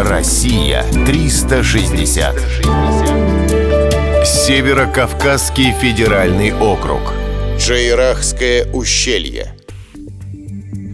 Россия 360. Северо-Кавказский федеральный округ. Джейрахское ущелье.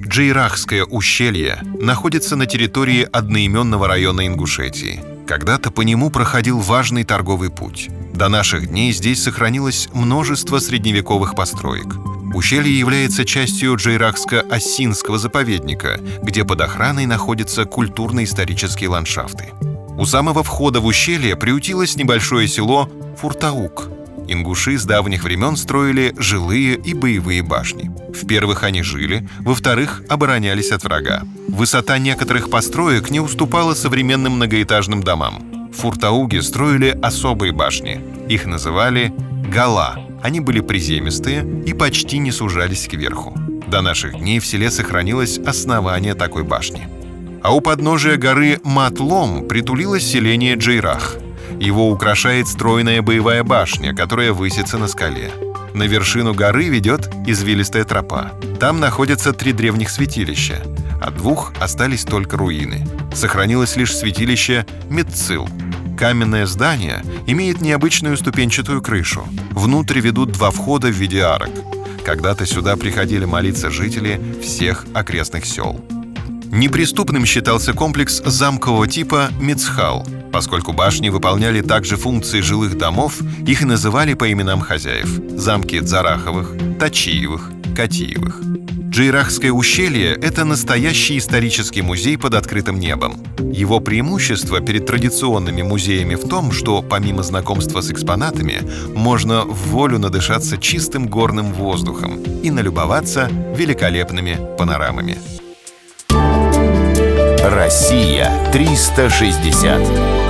Джейрахское ущелье находится на территории одноименного района Ингушетии. Когда-то по нему проходил важный торговый путь. До наших дней здесь сохранилось множество средневековых построек. Ущелье является частью Джейрахско-Осинского заповедника, где под охраной находятся культурно-исторические ландшафты. У самого входа в ущелье приутилось небольшое село Фуртаук. Ингуши с давних времен строили жилые и боевые башни. В первых они жили, во-вторых, оборонялись от врага. Высота некоторых построек не уступала современным многоэтажным домам. В Фуртауге строили особые башни. Их называли «гала», они были приземистые и почти не сужались кверху. До наших дней в селе сохранилось основание такой башни. А у подножия горы Матлом притулилось селение Джейрах. Его украшает стройная боевая башня, которая высится на скале. На вершину горы ведет извилистая тропа. Там находятся три древних святилища. От двух остались только руины. Сохранилось лишь святилище Метцил — Каменное здание имеет необычную ступенчатую крышу. Внутрь ведут два входа в виде арок. Когда-то сюда приходили молиться жители всех окрестных сел. Неприступным считался комплекс замкового типа Мицхал. Поскольку башни выполняли также функции жилых домов, их называли по именам хозяев – замки Дзараховых, Тачиевых, Катиевых – Джейрахское ущелье — это настоящий исторический музей под открытым небом. Его преимущество перед традиционными музеями в том, что помимо знакомства с экспонатами, можно в волю надышаться чистым горным воздухом и налюбоваться великолепными панорамами. Россия 360.